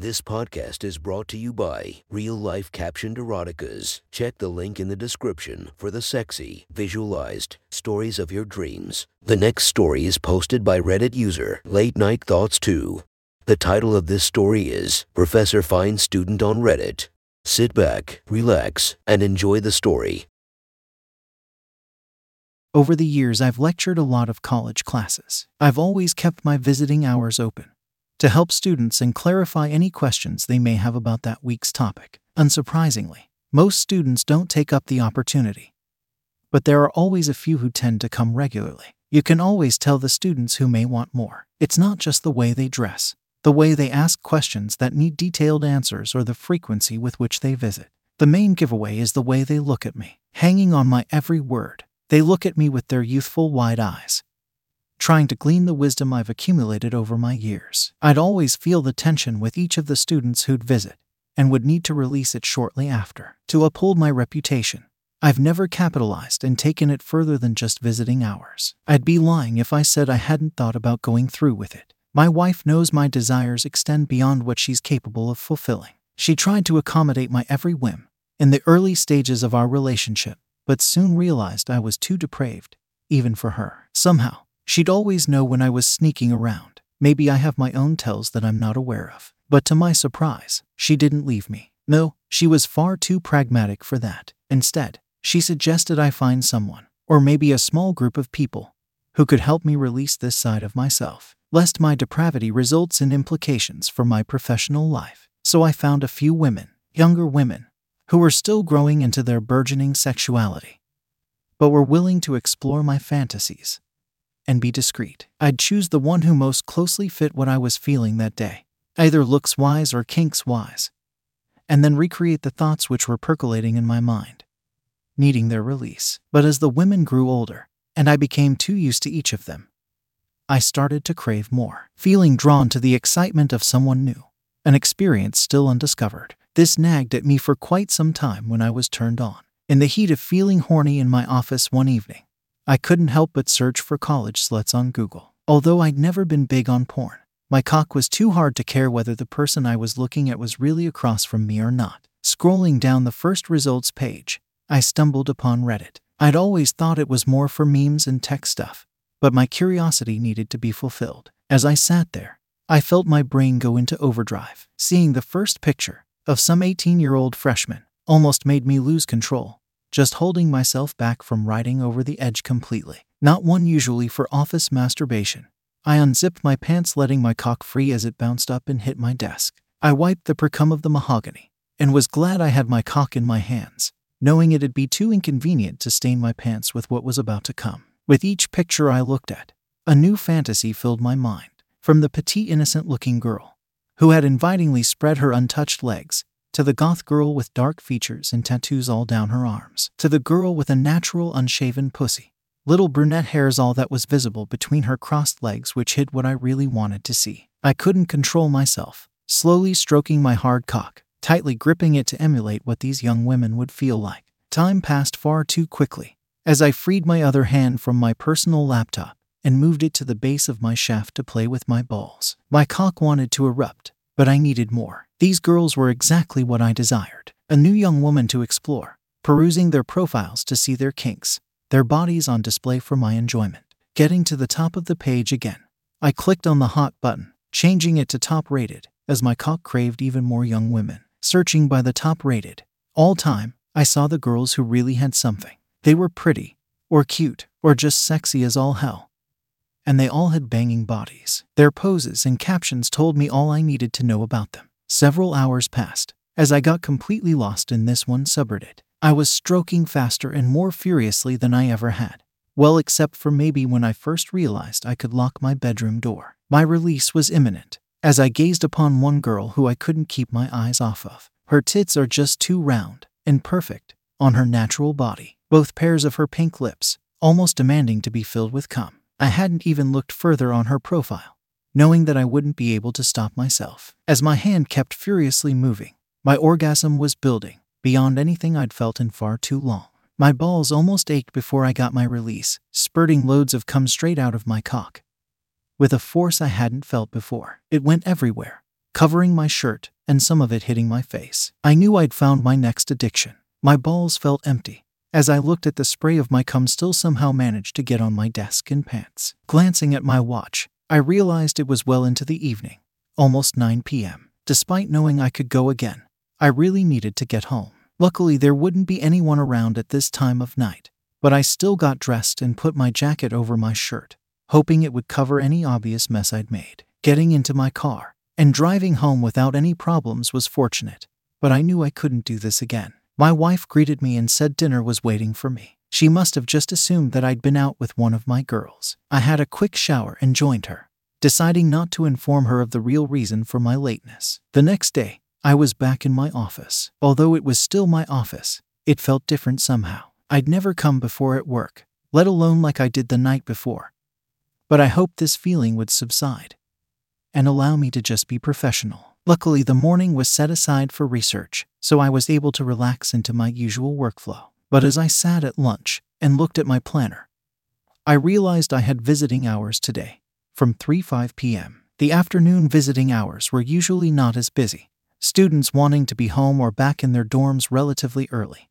This podcast is brought to you by Real Life Captioned Eroticas. Check the link in the description for the sexy, visualized stories of your dreams. The next story is posted by Reddit user Late Night Thoughts 2. The title of this story is Professor Fine Student on Reddit. Sit back, relax, and enjoy the story. Over the years, I've lectured a lot of college classes. I've always kept my visiting hours open to help students and clarify any questions they may have about that week's topic. Unsurprisingly, most students don't take up the opportunity. But there are always a few who tend to come regularly. You can always tell the students who may want more. It's not just the way they dress, the way they ask questions that need detailed answers, or the frequency with which they visit. The main giveaway is the way they look at me, hanging on my every word. They look at me with their youthful wide eyes, trying to glean the wisdom I've accumulated over my years. I'd always feel the tension with each of the students who'd visit, and would need to release it shortly after. To uphold my reputation, I've never capitalized and taken it further than just visiting hours. I'd be lying if I said I hadn't thought about going through with it. My wife knows my desires extend beyond what she's capable of fulfilling. She tried to accommodate my every whim in the early stages of our relationship, but soon realized I was too depraved, even for her. Somehow, She'd always know when I was sneaking around. Maybe I have my own tells that I'm not aware of. But to my surprise, she didn't leave me. No, she was far too pragmatic for that. Instead, she suggested I find someone, or maybe a small group of people, who could help me release this side of myself, lest my depravity results in implications for my professional life. So I found a few women, younger women, who were still growing into their burgeoning sexuality, but were willing to explore my fantasies and be discreet. I'd choose the one who most closely fit what I was feeling that day, either looks wise or kinks wise, and then recreate the thoughts which were percolating in my mind, needing their release. But as the women grew older, and I became too used to each of them, I started to crave more, feeling drawn to the excitement of someone new, an experience still undiscovered. This nagged at me for quite some time when I was turned on. In the heat of feeling horny in my office one evening, I couldn't help but search for college sluts on Google. Although I'd never been big on porn, my cock was too hard to care whether the person I was looking at was really across from me or not. Scrolling down the first results page, I stumbled upon Reddit. I'd always thought it was more for memes and tech stuff, but my curiosity needed to be fulfilled. As I sat there, I felt my brain go into overdrive. Seeing the first picture of some 18 year old freshman almost made me lose control just holding myself back from riding over the edge completely. Not one usually for office masturbation. I unzipped my pants, letting my cock free as it bounced up and hit my desk. I wiped the precum of the mahogany and was glad I had my cock in my hands, knowing it'd be too inconvenient to stain my pants with what was about to come. With each picture I looked at, a new fantasy filled my mind. From the petite, innocent looking girl, who had invitingly spread her untouched legs, to the goth girl with dark features and tattoos all down her arms, to the girl with a natural unshaven pussy. Little brunette hairs all that was visible between her crossed legs, which hid what I really wanted to see. I couldn't control myself, slowly stroking my hard cock, tightly gripping it to emulate what these young women would feel like. Time passed far too quickly. As I freed my other hand from my personal laptop and moved it to the base of my shaft to play with my balls, my cock wanted to erupt, but I needed more. These girls were exactly what I desired a new young woman to explore, perusing their profiles to see their kinks, their bodies on display for my enjoyment. Getting to the top of the page again, I clicked on the hot button, changing it to top rated, as my cock craved even more young women. Searching by the top rated, all time, I saw the girls who really had something. They were pretty, or cute, or just sexy as all hell. And they all had banging bodies. Their poses and captions told me all I needed to know about them. Several hours passed as I got completely lost in this one subreddit. I was stroking faster and more furiously than I ever had. Well, except for maybe when I first realized I could lock my bedroom door. My release was imminent as I gazed upon one girl who I couldn't keep my eyes off of. Her tits are just too round and perfect on her natural body, both pairs of her pink lips almost demanding to be filled with cum. I hadn't even looked further on her profile knowing that I wouldn't be able to stop myself. As my hand kept furiously moving, my orgasm was building beyond anything I'd felt in far too long. My balls almost ached before I got my release, spurting loads of cum straight out of my cock. With a force I hadn't felt before, it went everywhere, covering my shirt and some of it hitting my face. I knew I'd found my next addiction. My balls felt empty. As I looked at the spray of my cum still somehow managed to get on my desk and pants. Glancing at my watch, I realized it was well into the evening, almost 9 p.m. Despite knowing I could go again, I really needed to get home. Luckily, there wouldn't be anyone around at this time of night, but I still got dressed and put my jacket over my shirt, hoping it would cover any obvious mess I'd made. Getting into my car and driving home without any problems was fortunate, but I knew I couldn't do this again. My wife greeted me and said dinner was waiting for me. She must have just assumed that I'd been out with one of my girls. I had a quick shower and joined her, deciding not to inform her of the real reason for my lateness. The next day, I was back in my office. Although it was still my office, it felt different somehow. I'd never come before at work, let alone like I did the night before. But I hoped this feeling would subside and allow me to just be professional. Luckily, the morning was set aside for research, so I was able to relax into my usual workflow. But as I sat at lunch and looked at my planner, I realized I had visiting hours today from 3 5 p.m. The afternoon visiting hours were usually not as busy, students wanting to be home or back in their dorms relatively early.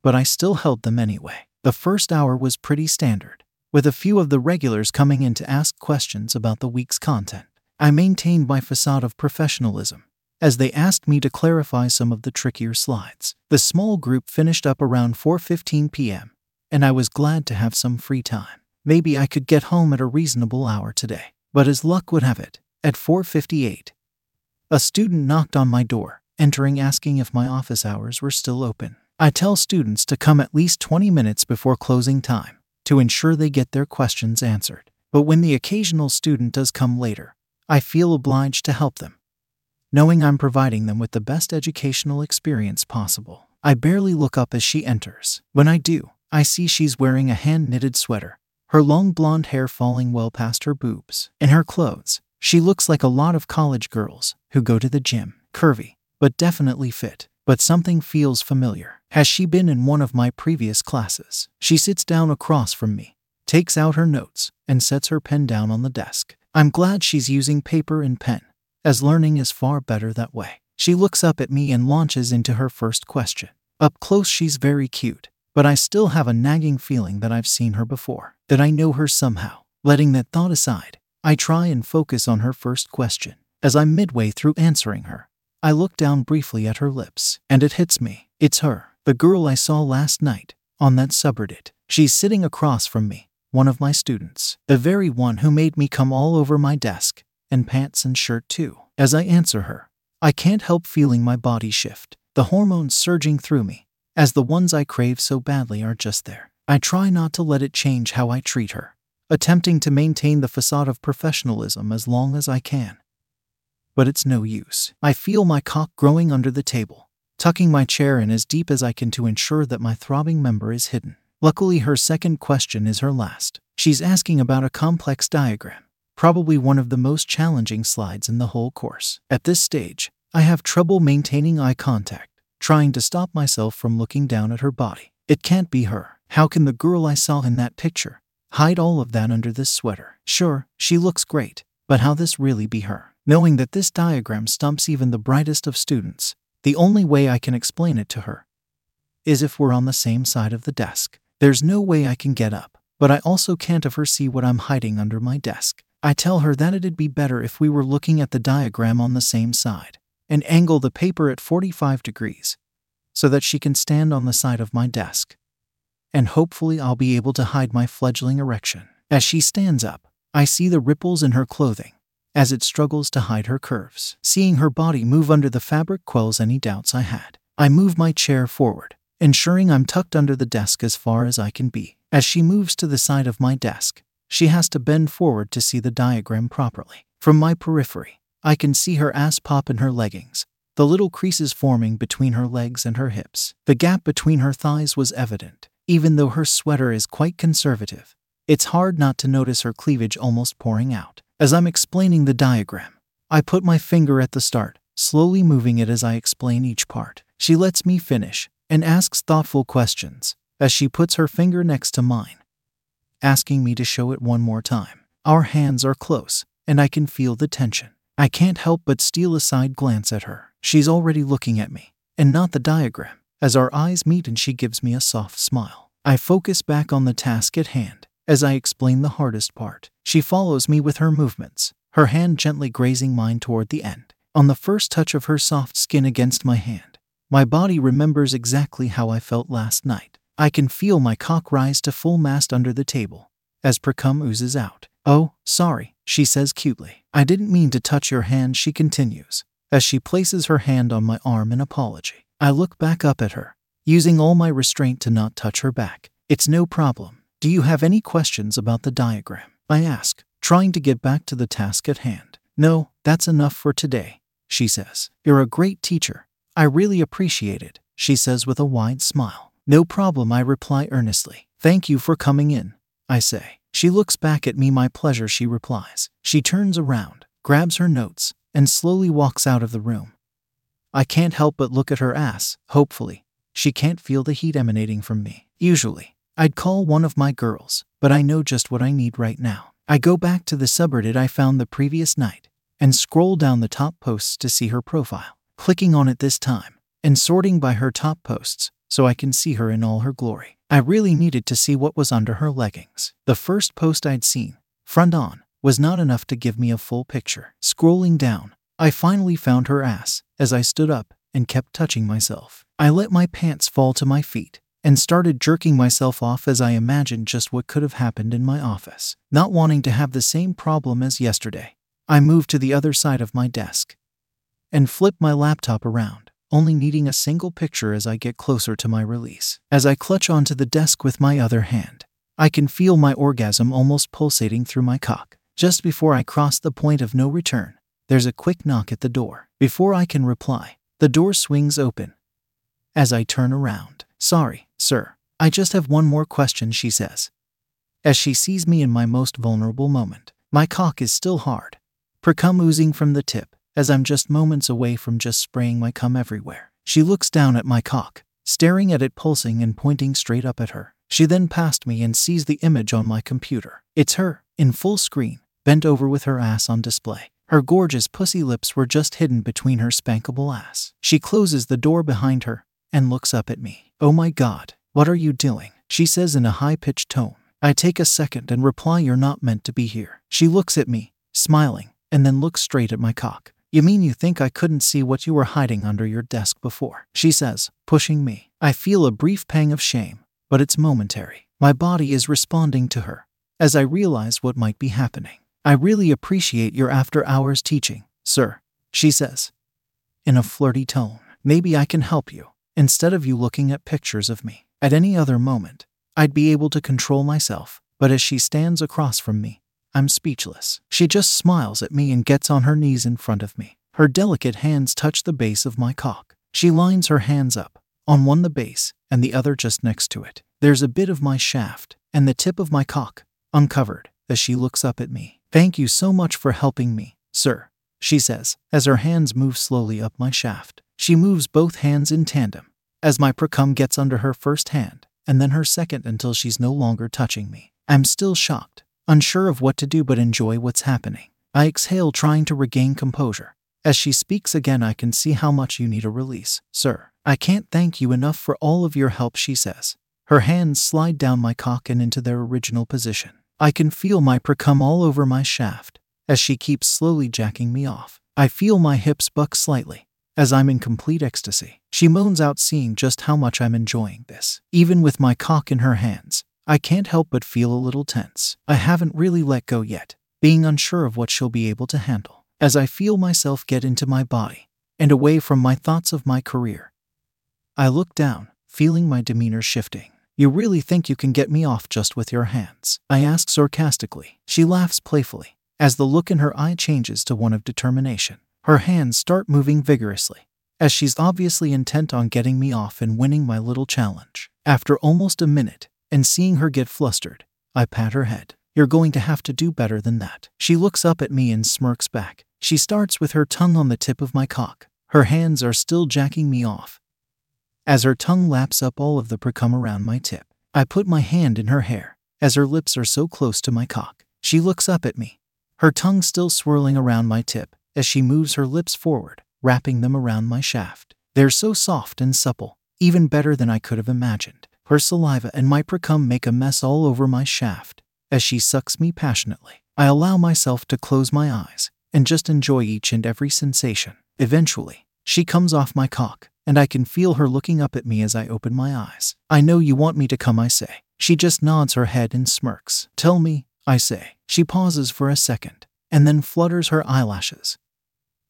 But I still held them anyway. The first hour was pretty standard, with a few of the regulars coming in to ask questions about the week's content. I maintained my facade of professionalism as they asked me to clarify some of the trickier slides. The small group finished up around 4:15 p.m., and I was glad to have some free time. Maybe I could get home at a reasonable hour today. But as luck would have it, at 4:58, a student knocked on my door, entering asking if my office hours were still open. I tell students to come at least 20 minutes before closing time to ensure they get their questions answered. But when the occasional student does come later, I feel obliged to help them, knowing I'm providing them with the best educational experience possible. I barely look up as she enters. When I do, I see she's wearing a hand knitted sweater, her long blonde hair falling well past her boobs. In her clothes, she looks like a lot of college girls who go to the gym. Curvy, but definitely fit. But something feels familiar. Has she been in one of my previous classes? She sits down across from me, takes out her notes, and sets her pen down on the desk. I'm glad she's using paper and pen, as learning is far better that way. She looks up at me and launches into her first question. Up close, she's very cute, but I still have a nagging feeling that I've seen her before, that I know her somehow. Letting that thought aside, I try and focus on her first question. As I'm midway through answering her, I look down briefly at her lips, and it hits me. It's her, the girl I saw last night, on that subreddit. She's sitting across from me, one of my students, the very one who made me come all over my desk, and pants and shirt too. As I answer her, I can't help feeling my body shift, the hormones surging through me, as the ones I crave so badly are just there. I try not to let it change how I treat her attempting to maintain the facade of professionalism as long as I can. But it's no use. I feel my cock growing under the table, tucking my chair in as deep as I can to ensure that my throbbing member is hidden. Luckily, her second question is her last. She's asking about a complex diagram, probably one of the most challenging slides in the whole course. At this stage, I have trouble maintaining eye contact, trying to stop myself from looking down at her body. It can't be her. How can the girl I saw in that picture Hide all of that under this sweater. Sure, she looks great, but how this really be her? Knowing that this diagram stumps even the brightest of students, the only way I can explain it to her is if we're on the same side of the desk. There's no way I can get up, but I also can't of her see what I'm hiding under my desk. I tell her that it'd be better if we were looking at the diagram on the same side and angle the paper at 45 degrees so that she can stand on the side of my desk and hopefully I'll be able to hide my fledgling erection. As she stands up, I see the ripples in her clothing as it struggles to hide her curves. Seeing her body move under the fabric quells any doubts I had. I move my chair forward, ensuring I'm tucked under the desk as far as I can be. As she moves to the side of my desk, she has to bend forward to see the diagram properly. From my periphery, I can see her ass pop in her leggings, the little creases forming between her legs and her hips. The gap between her thighs was evident, even though her sweater is quite conservative, it's hard not to notice her cleavage almost pouring out. As I'm explaining the diagram, I put my finger at the start, slowly moving it as I explain each part. She lets me finish and asks thoughtful questions as she puts her finger next to mine, asking me to show it one more time. Our hands are close, and I can feel the tension. I can't help but steal a side glance at her. She's already looking at me, and not the diagram. As our eyes meet and she gives me a soft smile, I focus back on the task at hand. As I explain the hardest part, she follows me with her movements, her hand gently grazing mine toward the end. On the first touch of her soft skin against my hand, my body remembers exactly how I felt last night. I can feel my cock rise to full mast under the table as precum oozes out. Oh, sorry, she says cutely. I didn't mean to touch your hand, she continues, as she places her hand on my arm in apology. I look back up at her, using all my restraint to not touch her back. It's no problem. Do you have any questions about the diagram? I ask, trying to get back to the task at hand. No, that's enough for today, she says. You're a great teacher. I really appreciate it, she says with a wide smile. No problem, I reply earnestly. Thank you for coming in, I say. She looks back at me, my pleasure, she replies. She turns around, grabs her notes, and slowly walks out of the room. I can't help but look at her ass, hopefully. She can't feel the heat emanating from me. Usually, I'd call one of my girls, but I know just what I need right now. I go back to the subreddit I found the previous night and scroll down the top posts to see her profile, clicking on it this time and sorting by her top posts so I can see her in all her glory. I really needed to see what was under her leggings. The first post I'd seen, front on, was not enough to give me a full picture. Scrolling down, I finally found her ass as I stood up and kept touching myself. I let my pants fall to my feet and started jerking myself off as I imagined just what could have happened in my office. Not wanting to have the same problem as yesterday, I moved to the other side of my desk and flipped my laptop around, only needing a single picture as I get closer to my release. As I clutch onto the desk with my other hand, I can feel my orgasm almost pulsating through my cock. Just before I cross the point of no return, there's a quick knock at the door. Before I can reply, the door swings open. As I turn around, sorry, sir, I just have one more question, she says. As she sees me in my most vulnerable moment, my cock is still hard, precum oozing from the tip, as I'm just moments away from just spraying my cum everywhere. She looks down at my cock, staring at it pulsing and pointing straight up at her. She then passed me and sees the image on my computer. It's her, in full screen, bent over with her ass on display. Her gorgeous pussy lips were just hidden between her spankable ass. She closes the door behind her and looks up at me. Oh my god, what are you doing? She says in a high pitched tone. I take a second and reply, You're not meant to be here. She looks at me, smiling, and then looks straight at my cock. You mean you think I couldn't see what you were hiding under your desk before? She says, pushing me. I feel a brief pang of shame, but it's momentary. My body is responding to her as I realize what might be happening. I really appreciate your after hours teaching, sir, she says, in a flirty tone. Maybe I can help you. Instead of you looking at pictures of me, at any other moment, I'd be able to control myself, but as she stands across from me, I'm speechless. She just smiles at me and gets on her knees in front of me. Her delicate hands touch the base of my cock. She lines her hands up, on one the base and the other just next to it. There's a bit of my shaft and the tip of my cock uncovered as she looks up at me. Thank you so much for helping me, sir, she says, as her hands move slowly up my shaft. She moves both hands in tandem, as my precum gets under her first hand, and then her second until she's no longer touching me. I'm still shocked, unsure of what to do but enjoy what's happening. I exhale, trying to regain composure. As she speaks again, I can see how much you need a release, sir. I can't thank you enough for all of your help, she says. Her hands slide down my cock and into their original position. I can feel my precum all over my shaft as she keeps slowly jacking me off. I feel my hips buck slightly as I'm in complete ecstasy. She moans out, seeing just how much I'm enjoying this. Even with my cock in her hands, I can't help but feel a little tense. I haven't really let go yet, being unsure of what she'll be able to handle. As I feel myself get into my body and away from my thoughts of my career, I look down, feeling my demeanor shifting. You really think you can get me off just with your hands? I ask sarcastically. She laughs playfully as the look in her eye changes to one of determination. Her hands start moving vigorously, as she's obviously intent on getting me off and winning my little challenge. After almost a minute, and seeing her get flustered, I pat her head. You're going to have to do better than that. She looks up at me and smirks back. She starts with her tongue on the tip of my cock. Her hands are still jacking me off. As her tongue laps up all of the precum around my tip, I put my hand in her hair, as her lips are so close to my cock. She looks up at me, her tongue still swirling around my tip, as she moves her lips forward, wrapping them around my shaft. They're so soft and supple, even better than I could have imagined. Her saliva and my precum make a mess all over my shaft. As she sucks me passionately, I allow myself to close my eyes and just enjoy each and every sensation. Eventually, she comes off my cock, and I can feel her looking up at me as I open my eyes. I know you want me to come, I say. She just nods her head and smirks. Tell me, I say. She pauses for a second and then flutters her eyelashes,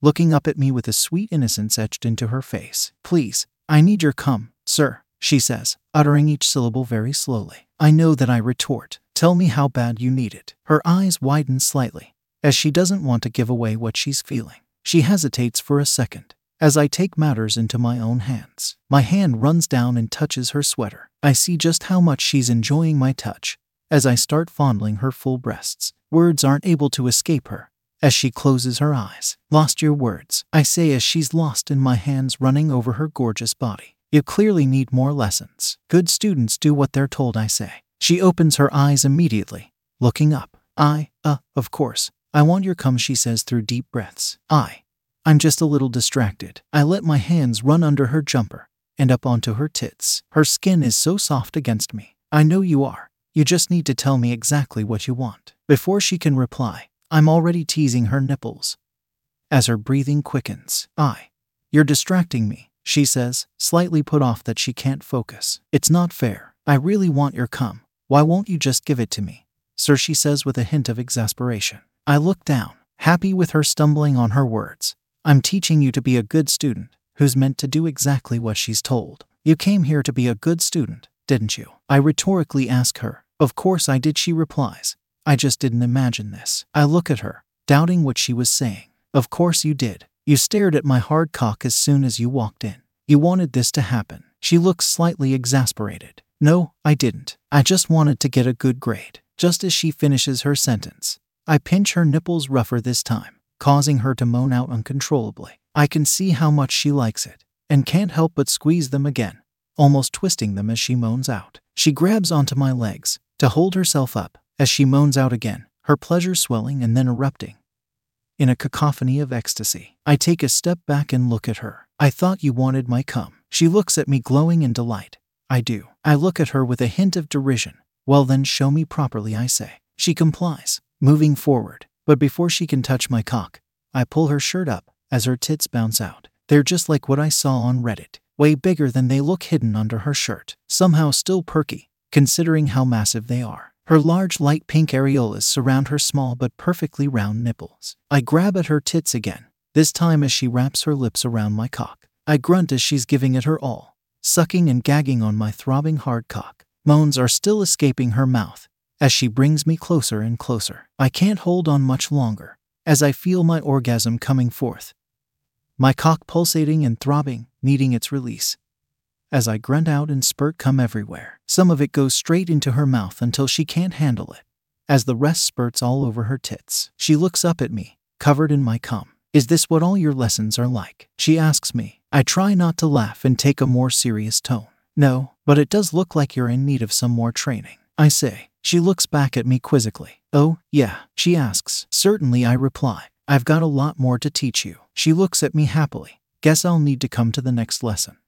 looking up at me with a sweet innocence etched into her face. Please, I need your cum, sir, she says, uttering each syllable very slowly. I know that I retort. Tell me how bad you need it. Her eyes widen slightly, as she doesn't want to give away what she's feeling. She hesitates for a second. As I take matters into my own hands, my hand runs down and touches her sweater. I see just how much she's enjoying my touch as I start fondling her full breasts. Words aren't able to escape her as she closes her eyes. Lost your words, I say as she's lost in my hands running over her gorgeous body. You clearly need more lessons. Good students do what they're told, I say. She opens her eyes immediately, looking up. I, uh, of course. I want your cum, she says through deep breaths. I, I'm just a little distracted. I let my hands run under her jumper and up onto her tits. Her skin is so soft against me. I know you are. You just need to tell me exactly what you want. Before she can reply, I'm already teasing her nipples. As her breathing quickens, I, You're distracting me, she says, slightly put off that she can't focus. It's not fair. I really want your cum. Why won't you just give it to me? Sir, she says with a hint of exasperation. I look down, happy with her stumbling on her words. I'm teaching you to be a good student who's meant to do exactly what she's told. You came here to be a good student, didn't you? I rhetorically ask her. Of course I did, she replies. I just didn't imagine this. I look at her, doubting what she was saying. Of course you did. You stared at my hard cock as soon as you walked in. You wanted this to happen. She looks slightly exasperated. No, I didn't. I just wanted to get a good grade. Just as she finishes her sentence, I pinch her nipples rougher this time, causing her to moan out uncontrollably. I can see how much she likes it, and can't help but squeeze them again, almost twisting them as she moans out. She grabs onto my legs to hold herself up as she moans out again, her pleasure swelling and then erupting. In a cacophony of ecstasy, I take a step back and look at her. I thought you wanted my cum. She looks at me glowing in delight. I do. I look at her with a hint of derision. Well, then show me properly, I say. She complies moving forward, but before she can touch my cock, I pull her shirt up as her tits bounce out. They're just like what I saw on Reddit, way bigger than they look hidden under her shirt, somehow still perky, considering how massive they are. Her large light pink areolas surround her small but perfectly round nipples. I grab at her tits again, this time as she wraps her lips around my cock. I grunt as she's giving it her all, sucking and gagging on my throbbing hard cock. Moans are still escaping her mouth, as she brings me closer and closer. I can't hold on much longer as I feel my orgasm coming forth, my cock pulsating and throbbing, needing its release. As I grunt out and spurt come everywhere, some of it goes straight into her mouth until she can't handle it, as the rest spurts all over her tits. She looks up at me, covered in my cum. Is this what all your lessons are like? She asks me. I try not to laugh and take a more serious tone. No, but it does look like you're in need of some more training. I say, she looks back at me quizzically. Oh, yeah, she asks. Certainly, I reply. I've got a lot more to teach you. She looks at me happily. Guess I'll need to come to the next lesson.